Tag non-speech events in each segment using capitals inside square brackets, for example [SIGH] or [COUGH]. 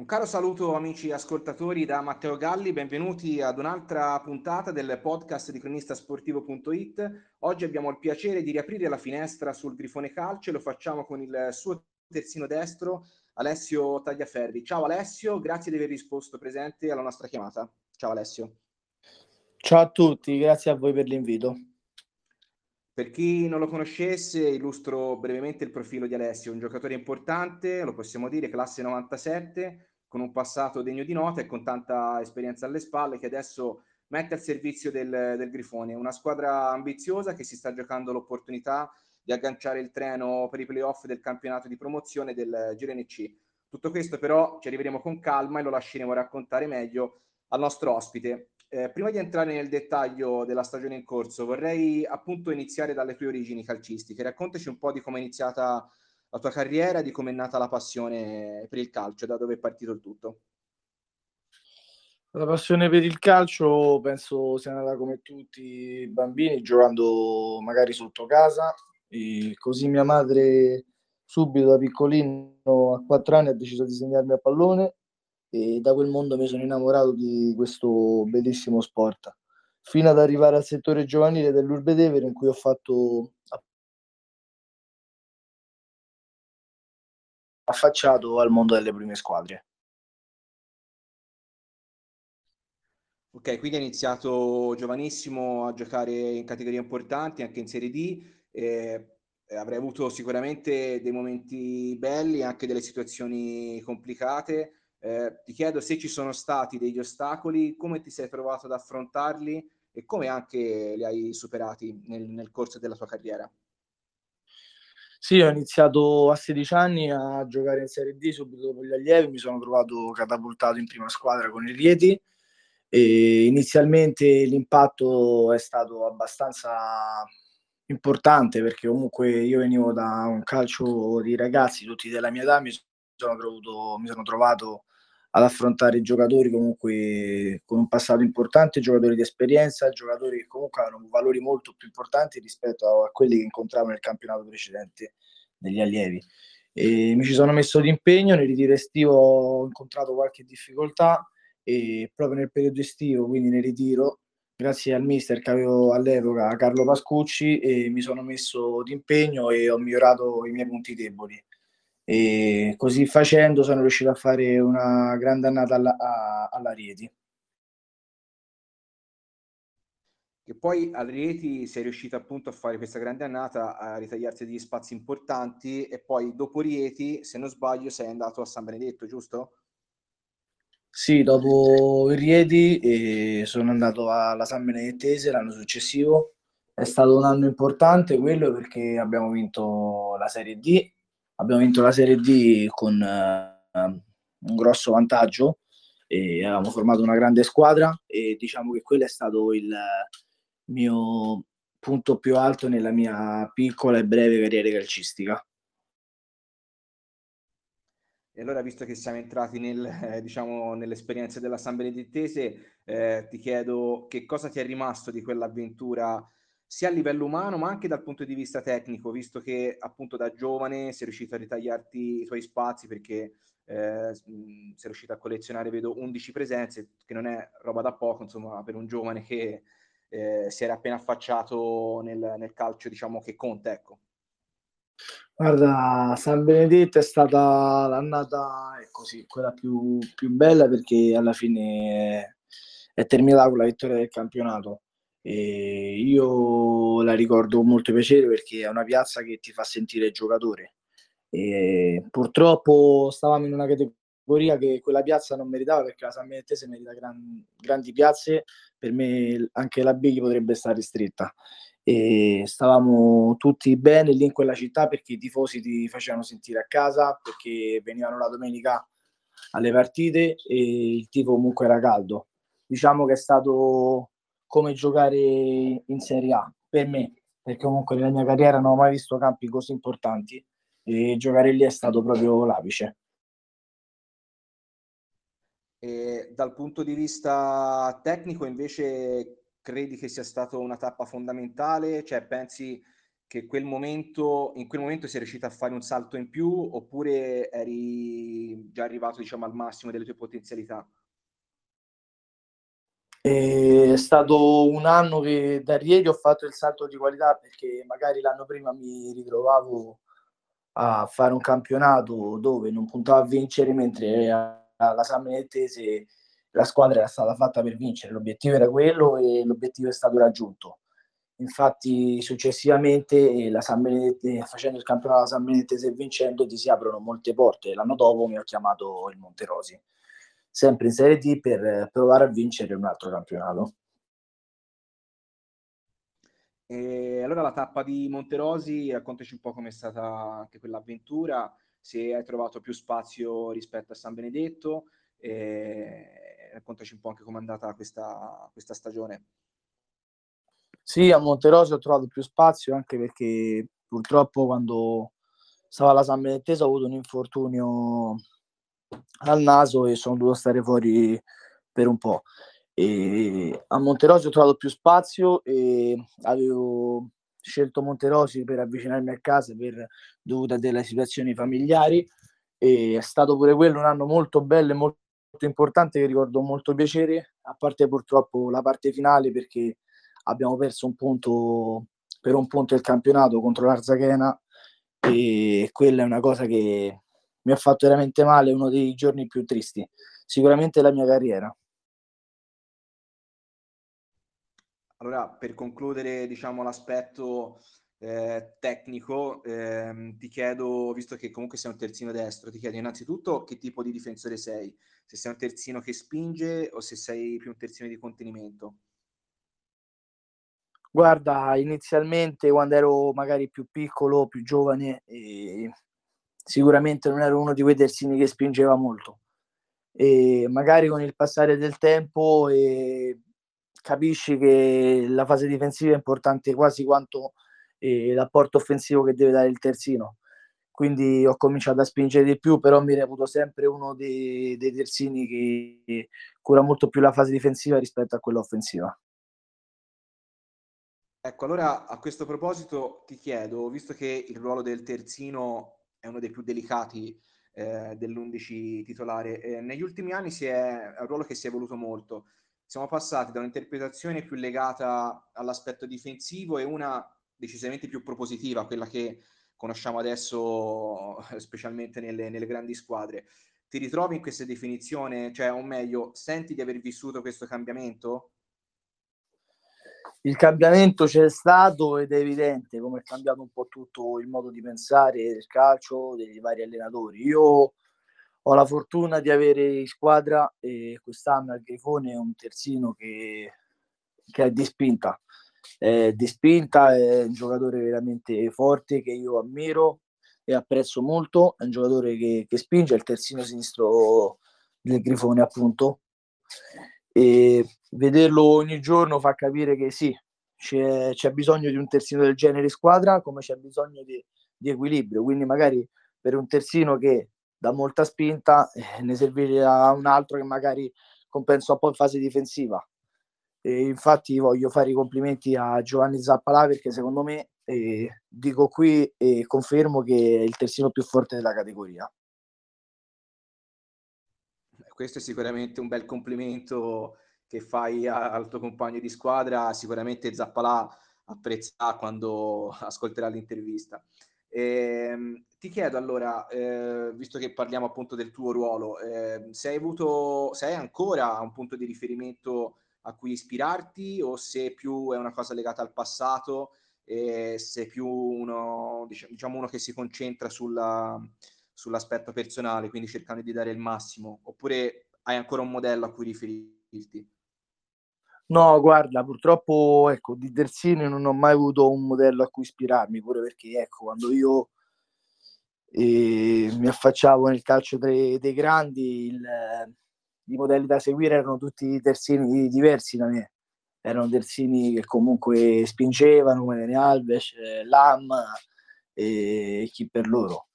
Un caro saluto amici ascoltatori da Matteo Galli, benvenuti ad un'altra puntata del podcast di cronistasportivo.it. Oggi abbiamo il piacere di riaprire la finestra sul Grifone Calcio lo facciamo con il suo terzino destro, Alessio Tagliaferri. Ciao Alessio, grazie di aver risposto presente alla nostra chiamata. Ciao Alessio. Ciao a tutti, grazie a voi per l'invito. Per chi non lo conoscesse, illustro brevemente il profilo di Alessio, un giocatore importante, lo possiamo dire, classe 97, con un passato degno di nota e con tanta esperienza alle spalle che adesso mette al servizio del, del Grifone, una squadra ambiziosa che si sta giocando l'opportunità di agganciare il treno per i playoff del campionato di promozione del GRNC. Tutto questo però ci arriveremo con calma e lo lasceremo raccontare meglio al nostro ospite. Eh, prima di entrare nel dettaglio della stagione in corso, vorrei appunto iniziare dalle tue origini calcistiche. Raccontaci un po' di come è iniziata la tua carriera, di come è nata la passione per il calcio, da dove è partito il tutto. La passione per il calcio penso sia nata come tutti i bambini, giocando magari sotto casa. E così mia madre, subito da piccolino, a quattro anni, ha deciso di segnarmi a pallone e da quel mondo mi sono innamorato di questo bellissimo sport. Fino ad arrivare al settore giovanile dell'Urbedevere in cui ho fatto affacciato al mondo delle prime squadre. Ok, quindi hai iniziato giovanissimo a giocare in categorie importanti, anche in Serie D. Eh, avrai avuto sicuramente dei momenti belli, anche delle situazioni complicate. Eh, ti chiedo se ci sono stati degli ostacoli, come ti sei trovato ad affrontarli e come anche li hai superati nel, nel corso della tua carriera. Sì, ho iniziato a 16 anni a giocare in Serie D subito dopo gli allievi, mi sono trovato catapultato in prima squadra con i Rieti e inizialmente l'impatto è stato abbastanza importante perché comunque io venivo da un calcio di ragazzi, tutti della mia età, mi sono, trovato, mi sono trovato ad affrontare giocatori comunque con un passato importante, giocatori di esperienza, giocatori che comunque hanno valori molto più importanti rispetto a quelli che incontravo nel campionato precedente degli allievi. E mi ci sono messo di impegno, nel ritiro estivo ho incontrato qualche difficoltà e proprio nel periodo estivo, quindi nel ritiro, grazie al mister che avevo all'epoca, Carlo Pascucci, mi sono messo di impegno e ho migliorato i miei punti deboli e così facendo sono riuscito a fare una grande annata alla, a, alla Rieti. E poi al Rieti sei riuscito appunto a fare questa grande annata, a ritagliarti degli spazi importanti e poi dopo Rieti, se non sbaglio, sei andato a San Benedetto, giusto? Sì, dopo il Rieti eh, sono andato alla San Benedettese l'anno successivo. È stato un anno importante quello perché abbiamo vinto la Serie D abbiamo vinto la Serie D con uh, un grosso vantaggio e avevamo formato una grande squadra e diciamo che quello è stato il mio punto più alto nella mia piccola e breve carriera calcistica. E allora, visto che siamo entrati nel, eh, diciamo, nell'esperienza della San Benedettese, eh, ti chiedo che cosa ti è rimasto di quell'avventura sia a livello umano ma anche dal punto di vista tecnico, visto che appunto da giovane sei riuscito a ritagliarti i tuoi spazi perché eh, sei riuscito a collezionare, vedo, 11 presenze, che non è roba da poco, insomma, per un giovane che eh, si era appena affacciato nel, nel calcio, diciamo, che conta, ecco. Guarda, San Benedetto è stata l'annata, è così, quella più, più bella perché alla fine è terminata con la vittoria del campionato e io la ricordo con molto piacere perché è una piazza che ti fa sentire giocatore. E purtroppo stavamo in una categoria che quella piazza non meritava perché la San Benettese merita gran, grandi piazze, per me anche la B potrebbe stare ristretta. E stavamo tutti bene lì in quella città perché i tifosi ti facevano sentire a casa, perché venivano la domenica alle partite e il tifo comunque era caldo. Diciamo che è stato come giocare in Serie A per me, perché comunque nella mia carriera non ho mai visto campi così importanti e giocare lì è stato proprio l'apice. E dal punto di vista tecnico invece credi che sia stata una tappa fondamentale? Cioè pensi che quel momento, in quel momento sei riuscito a fare un salto in più oppure eri già arrivato diciamo, al massimo delle tue potenzialità? È stato un anno che da ieri ho fatto il salto di qualità perché magari l'anno prima mi ritrovavo a fare un campionato dove non puntavo a vincere mentre alla San Benettese la squadra era stata fatta per vincere, l'obiettivo era quello e l'obiettivo è stato raggiunto. Infatti successivamente la San Benedette, facendo il campionato San Benettese e vincendo ti si aprono molte porte. L'anno dopo mi ho chiamato il Monterosi, sempre in Serie D per provare a vincere un altro campionato. E allora la tappa di Monterosi, raccontaci un po' com'è stata anche quell'avventura, se hai trovato più spazio rispetto a San Benedetto, raccontaci un po' anche com'è andata questa, questa stagione. Sì, a Monterosi ho trovato più spazio anche perché purtroppo quando stavo alla San Benettese ho avuto un infortunio al naso e sono dovuto stare fuori per un po'. E a Monterosi ho trovato più spazio e avevo scelto Monterosi per avvicinarmi a casa per dovuta delle situazioni familiari e è stato pure quello un anno molto bello e molto importante che ricordo molto piacere, a parte purtroppo la parte finale perché abbiamo perso un punto per un punto il campionato contro l'Arzachena e quella è una cosa che mi ha fatto veramente male, uno dei giorni più tristi, sicuramente la mia carriera. Allora, per concludere, diciamo, l'aspetto eh, tecnico, ehm, ti chiedo, visto che comunque sei un terzino destro, ti chiedo innanzitutto che tipo di difensore sei, se sei un terzino che spinge o se sei più un terzino di contenimento. Guarda, inizialmente quando ero magari più piccolo, più giovane, eh, sicuramente non ero uno di quei terzini che spingeva molto. E magari con il passare del tempo eh, capisci che la fase difensiva è importante quasi quanto eh, l'apporto offensivo che deve dare il terzino. Quindi ho cominciato a spingere di più, però mi reputo sempre uno dei, dei terzini che cura molto più la fase difensiva rispetto a quella offensiva. Ecco, allora a questo proposito ti chiedo, visto che il ruolo del terzino è uno dei più delicati eh, dell'11 titolare, eh, negli ultimi anni è, è, un ruolo che si è evoluto molto. Siamo passati da un'interpretazione più legata all'aspetto difensivo e una decisamente più propositiva, quella che conosciamo adesso [LAUGHS] specialmente nelle, nelle grandi squadre. Ti ritrovi in questa definizione, cioè, o meglio, senti di aver vissuto questo cambiamento? Il cambiamento c'è stato ed è evidente come è cambiato un po' tutto il modo di pensare del calcio dei vari allenatori. Io ho la fortuna di avere in squadra e quest'anno al Grifone un terzino che, che è di spinta. È di spinta, è un giocatore veramente forte che io ammiro e apprezzo molto. È un giocatore che, che spinge, è il terzino sinistro del Grifone, appunto e vederlo ogni giorno fa capire che sì, c'è, c'è bisogno di un terzino del genere in squadra come c'è bisogno di, di, equilibrio, quindi magari per un terzino che dà molta spinta eh, ne servirà un altro che magari compensa un po' in fase difensiva. E infatti voglio fare i complimenti a Giovanni Zappalà perché secondo me eh, dico qui e confermo che è il terzino più forte della categoria questo è sicuramente un bel complimento che fai al tuo compagno di squadra, sicuramente Zappalà apprezzerà quando [LAUGHS] ascolterà l'intervista. E, ehm, ti chiedo allora, eh, visto che parliamo appunto del tuo ruolo, eh, se hai avuto, se hai ancora un punto di riferimento a cui ispirarti o se più è una cosa legata al passato e se più uno, diciamo uno che si concentra sulla, sull'aspetto personale, quindi cercando di dare il massimo, oppure hai ancora un modello a cui riferirti? No, guarda, purtroppo ecco, di terzini non ho mai avuto un modello a cui ispirarmi, pure perché ecco, quando io eh, mi affacciavo nel calcio dei, dei grandi, il, i modelli da seguire erano tutti terzini diversi da me. Erano terzini che comunque spingevano, come Alves, Lam e chi per loro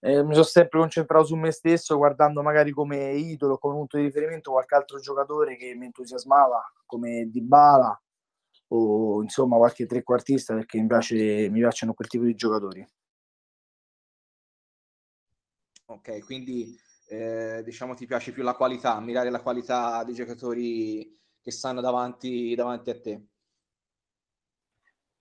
eh, mi sono sempre concentrato su me stesso, guardando magari come idolo, come punto di riferimento qualche altro giocatore che mi entusiasmava, come Dybala, o insomma qualche trequartista perché mi, piace, mi piacciono quel tipo di giocatori. Ok, quindi eh, diciamo ti piace più la qualità, ammirare la qualità dei giocatori che stanno davanti, davanti a te.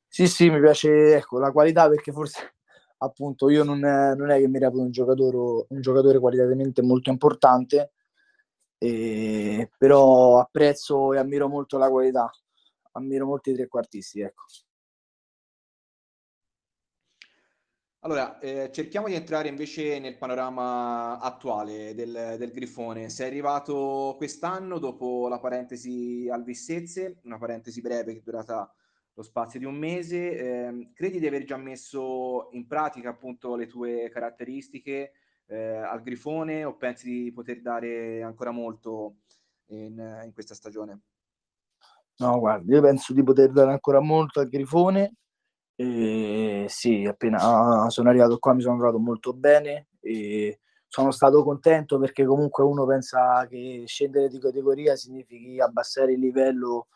Sì, sì, mi piace ecco, la qualità perché forse appunto io non è, non è che mi reputo un giocatore, un giocatore qualitativamente molto importante, eh, però apprezzo e ammiro molto la qualità, ammiro molto i trequartisti, ecco. Allora, eh, cerchiamo di entrare invece nel panorama attuale del, del Grifone. Sei arrivato quest'anno dopo la parentesi al Vissezze, una parentesi breve che è durata lo spazio di un mese. Eh, credi di aver già messo in pratica appunto le tue caratteristiche eh, al Grifone o pensi di poter dare ancora molto in, in questa stagione? No, guarda, io penso di poter dare ancora molto al Grifone e sì, appena sono arrivato qua mi sono trovato molto bene e sono stato contento perché comunque uno pensa che scendere di categoria significhi abbassare il livello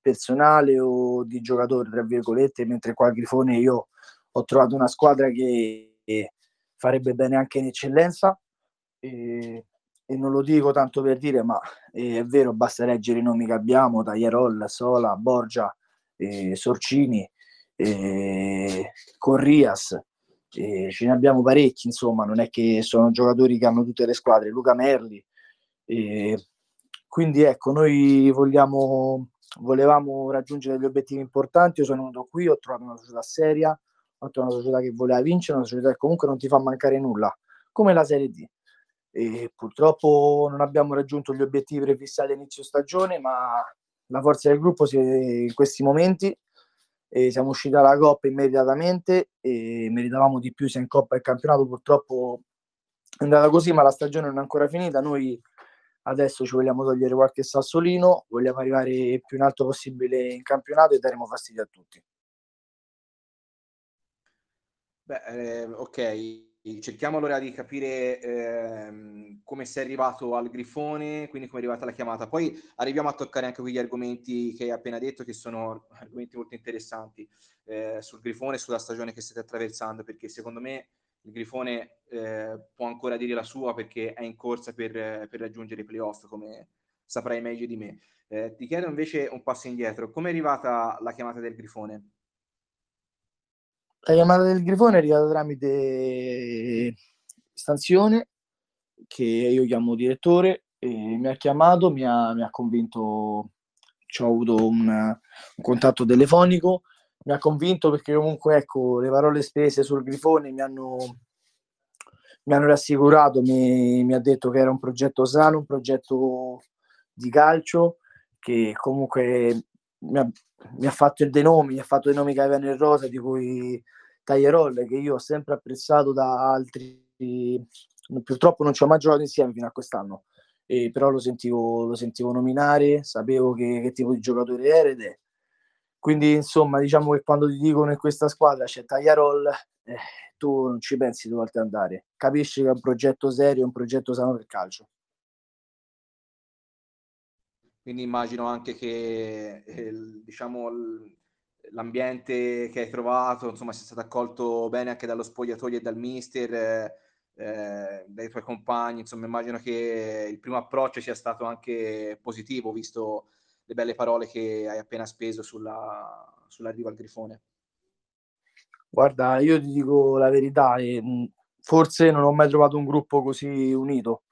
personale o di giocatore, tra virgolette, mentre qua a Grifone io ho trovato una squadra che farebbe bene anche in eccellenza e, e non lo dico tanto per dire, ma è vero, basta leggere i nomi che abbiamo, Tagliarol, Sola, Borgia, Sorcini eh, con Rias, eh, ce ne abbiamo parecchi, insomma, non è che sono giocatori che hanno tutte le squadre, Luca Merli. Eh, quindi ecco, noi vogliamo, volevamo raggiungere degli obiettivi importanti, io sono venuto qui, ho trovato una società seria, ho trovato una società che voleva vincere, una società che comunque non ti fa mancare nulla, come la Serie D. E purtroppo non abbiamo raggiunto gli obiettivi prefissati all'inizio stagione, ma la forza del gruppo si, in questi momenti e siamo usciti dalla Coppa immediatamente e meritavamo di più sia in Coppa che campionato. Purtroppo è andata così, ma la stagione non è ancora finita. Noi adesso ci vogliamo togliere qualche sassolino, vogliamo arrivare il più in alto possibile in campionato e daremo fastidio a tutti. Beh, eh, ok, cerchiamo allora di capire ehm, come sei arrivato al Grifone, quindi come è arrivata la chiamata. Poi arriviamo a toccare anche quegli argomenti che hai appena detto, che sono argomenti molto interessanti eh, sul Grifone e sulla stagione che state attraversando, perché secondo me il Grifone eh, può ancora dire la sua perché è in corsa per, per raggiungere i playoff, come saprai meglio di me. Eh, ti chiedo invece un passo indietro, come è arrivata la chiamata del Grifone? La chiamata del Grifone è arrivata tramite stanzione, che io chiamo direttore, mi ha chiamato, mi ha, mi ha convinto, ho avuto un, un, contatto telefonico, mi ha convinto perché comunque ecco, le parole spese sul Grifone mi hanno, mi hanno rassicurato, mi, mi ha detto che era un progetto sano, un progetto di calcio, che comunque mi ha, mi ha fatto dei nomi, mi ha fatto dei nomi che avevano in rosa, di cui Tagliarol, che io ho sempre apprezzato da altri, purtroppo non ci ho mai giocato insieme fino a quest'anno, eh, però lo sentivo, lo sentivo nominare, sapevo che, che, tipo di giocatore era ed è. Quindi insomma diciamo che quando ti dicono in questa squadra c'è Tagliarol, eh, tu non ci pensi due volte andare, capisci che è un progetto serio, un progetto sano del calcio. Quindi immagino anche che eh, diciamo, l'ambiente che hai trovato, insomma, sia stato accolto bene anche dallo spogliatoio e dal mister, eh, eh, dai tuoi compagni, insomma, immagino che il primo approccio sia stato anche positivo, visto le belle parole che hai appena speso sulla, sull'arrivo al Grifone. Guarda, io ti dico la verità, forse non ho mai trovato un gruppo così unito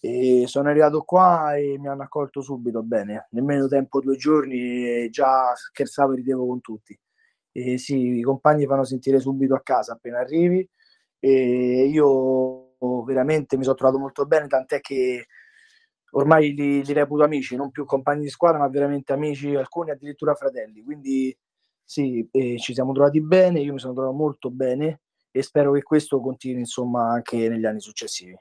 e sono arrivato qua e mi hanno accolto subito bene, nemmeno tempo due giorni e già scherzavo e ridevo con tutti. E sì, i compagni fanno sentire subito a casa appena arrivi e io veramente mi sono trovato molto bene, tant'è che ormai li, li reputo amici, non più compagni di squadra, ma veramente amici, alcuni addirittura fratelli. Quindi sì, eh, ci siamo trovati bene, io mi sono trovato molto bene e spero che questo continui insomma anche negli anni successivi.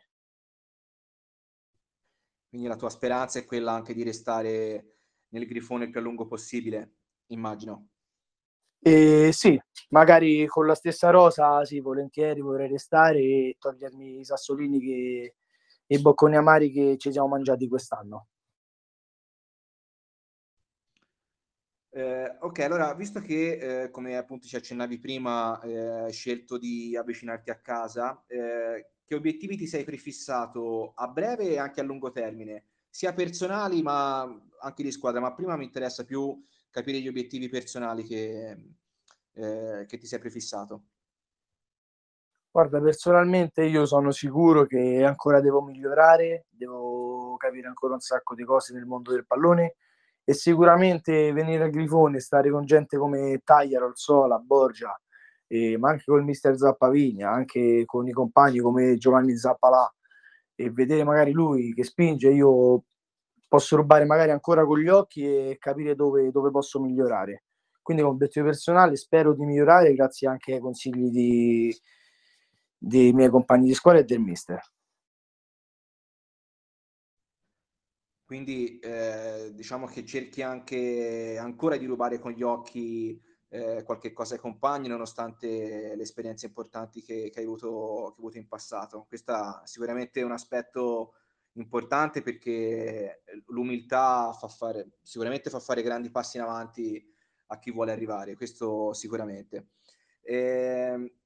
Quindi la tua speranza è quella anche di restare nel grifone il più a lungo possibile, immagino. Eh, sì, magari con la stessa rosa, sì, volentieri vorrei restare e togliermi i sassolini che, i bocconi amari che ci siamo mangiati quest'anno. Eh, ok, allora, visto che, eh, come appunto ci accennavi prima, eh, hai scelto di avvicinarti a casa, eh, che obiettivi ti sei prefissato a breve e anche a lungo termine, sia personali ma anche di squadra? Ma prima mi interessa più capire gli obiettivi personali che, eh, che ti sei prefissato. Guarda, personalmente io sono sicuro che ancora devo migliorare, devo capire ancora un sacco di cose nel mondo del pallone e sicuramente venire a Grifone, stare con gente come Tagliaro, Sola, Borgia, eh, ma anche con il mister Zappavigna, anche con i compagni come Giovanni Zappalà e vedere magari lui che spinge, io posso rubare magari ancora con gli occhi e capire dove, dove posso migliorare. Quindi come obiettivo personale spero di migliorare grazie anche ai consigli di, dei miei compagni di scuola e del mister. Quindi eh, diciamo che cerchi anche ancora di rubare con gli occhi eh, qualche cosa ai compagni, nonostante le esperienze importanti che, che, hai avuto, che hai avuto in passato. Questo è sicuramente un aspetto importante perché l'umiltà fa fare, sicuramente fa fare grandi passi in avanti a chi vuole arrivare, questo sicuramente. Eh,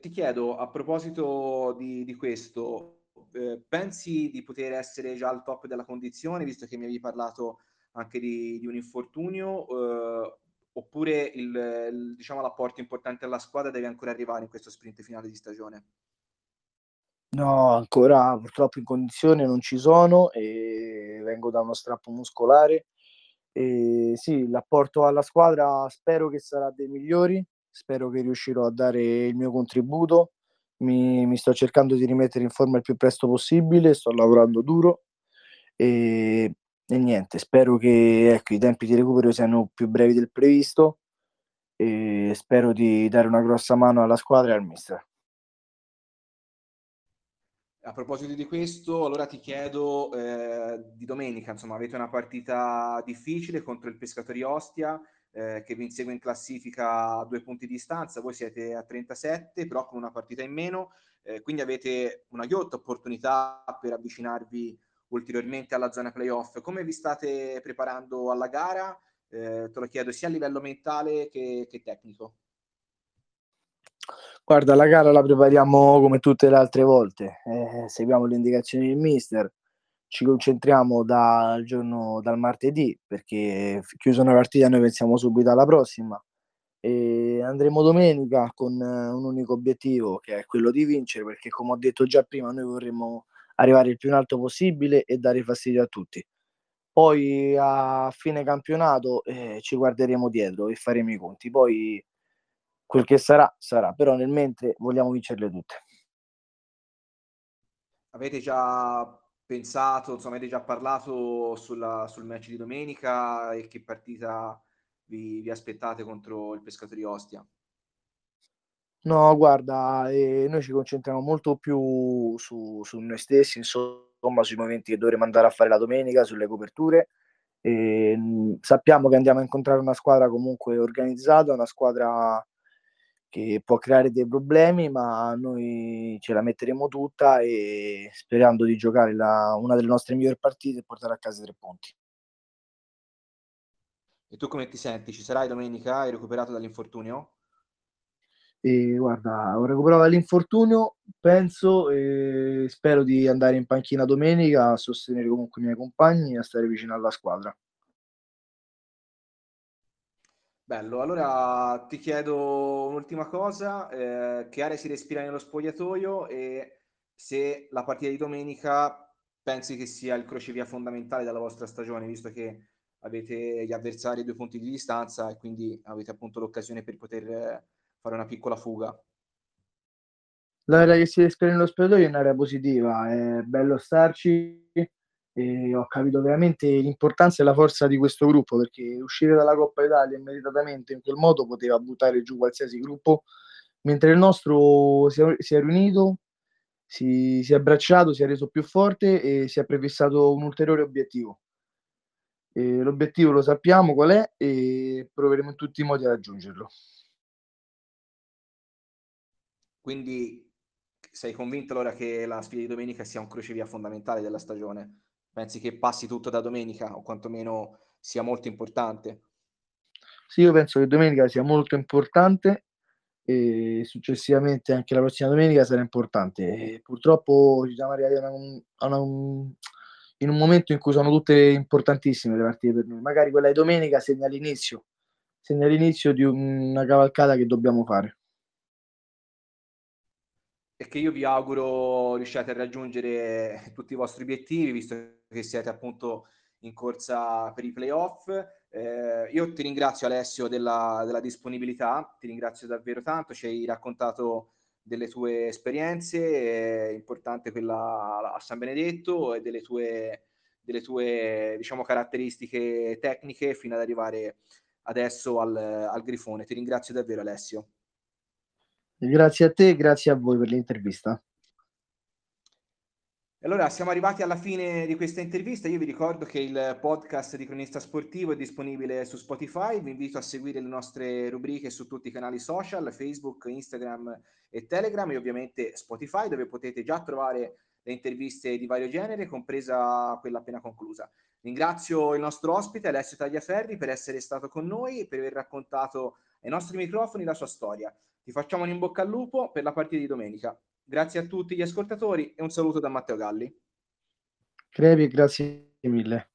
ti chiedo a proposito di, di questo, eh, pensi di poter essere già al top della condizione, visto che mi avevi parlato anche di, di un infortunio, eh, oppure il, il, diciamo, l'apporto importante alla squadra deve ancora arrivare in questo sprint finale di stagione? No, ancora purtroppo in condizione non ci sono e vengo da uno strappo muscolare. E sì, l'apporto alla squadra spero che sarà dei migliori, spero che riuscirò a dare il mio contributo. Mi, mi sto cercando di rimettere in forma il più presto possibile, sto lavorando duro e, e niente, spero che ecco, i tempi di recupero siano più brevi del previsto e spero di dare una grossa mano alla squadra e al mister. A proposito di questo, allora ti chiedo eh, di domenica, insomma, avete una partita difficile contro il Pescatori Ostia eh, che vi insegue in classifica a due punti di distanza, voi siete a 37, però con una partita in meno, eh, quindi avete una ghiotta opportunità per avvicinarvi ulteriormente alla zona playoff. Come vi state preparando alla gara? Eh, te lo chiedo sia a livello mentale che, che tecnico. Guarda, la gara la prepariamo come tutte le altre volte, eh, seguiamo le indicazioni del mister, ci concentriamo dal giorno dal martedì perché chiusa una partita noi pensiamo subito alla prossima. E andremo domenica con un unico obiettivo che è quello di vincere perché come ho detto già prima noi vorremmo arrivare il più in alto possibile e dare fastidio a tutti. Poi a fine campionato eh, ci guarderemo dietro e faremo i conti. Poi quel che sarà, sarà, però nel mentre vogliamo vincerle tutte. Avete già pensato, insomma, avete già parlato sulla, sul match di domenica e che partita vi, vi aspettate contro il Pescatori Ostia? No, guarda, eh, noi ci concentriamo molto più su, su, noi stessi, insomma, sui momenti che dovremo andare a fare la domenica, sulle coperture. E, mh, sappiamo che andiamo a incontrare una squadra comunque organizzata, una squadra che può creare dei problemi, ma noi ce la metteremo tutta e sperando di giocare la, una delle nostre migliori partite e portare a casa tre punti. E tu come ti senti? Ci sarai domenica? Hai recuperato dall'infortunio? E guarda, ho recuperato dall'infortunio, penso e spero di andare in panchina domenica a sostenere comunque i miei compagni e a stare vicino alla squadra. Bello, allora ti chiedo un'ultima cosa, eh, che aria si respira nello spogliatoio e se la partita di domenica pensi che sia il crocevia fondamentale della vostra stagione, visto che avete gli avversari a due punti di distanza e quindi avete appunto l'occasione per poter eh, fare una piccola fuga. L'area che si respira nello spogliatoio è un'area positiva, è bello starci, e ho capito veramente l'importanza e la forza di questo gruppo perché uscire dalla Coppa Italia meritatamente in quel modo poteva buttare giù qualsiasi gruppo, mentre il nostro si è, si è riunito, si, si, è abbracciato, si è reso più forte e si è prefissato un ulteriore obiettivo. E l'obiettivo lo sappiamo qual è e proveremo in tutti i modi a raggiungerlo. Quindi sei convinto allora che la sfida di domenica sia un crocevia fondamentale della stagione? Pensi che passi tutto da domenica o quantomeno sia molto importante? Sì, io penso che domenica sia molto importante e successivamente anche la prossima domenica sarà importante. E purtroppo ci siamo arrivati a un, a un, in un momento in cui sono tutte importantissime le partite per noi. Magari quella di domenica segna l'inizio, segna l'inizio di una cavalcata che dobbiamo fare. E che io vi auguro riusciate a raggiungere tutti i vostri obiettivi, visto che siete appunto in corsa per i playoff. Eh, io ti ringrazio Alessio della, della, disponibilità, ti ringrazio davvero tanto, ci hai raccontato delle tue esperienze, è importante quella a San Benedetto e delle tue, delle tue diciamo, caratteristiche tecniche fino ad arrivare adesso al, al Grifone. Ti ringrazio davvero Alessio. Grazie a te grazie a voi per l'intervista. Allora, siamo arrivati alla fine di questa intervista. Io vi ricordo che il podcast di Cronista Sportivo è disponibile su Spotify. Vi invito a seguire le nostre rubriche su tutti i canali social, Facebook, Instagram e Telegram e ovviamente Spotify, dove potete già trovare le interviste di vario genere, compresa quella appena conclusa. Ringrazio il nostro ospite Alessio Tagliaferri per essere stato con noi e per aver raccontato ai nostri microfoni la sua storia. Ti facciamo un in bocca al lupo per la partita di domenica. Grazie a tutti gli ascoltatori e un saluto da Matteo Galli. Crepi, grazie mille.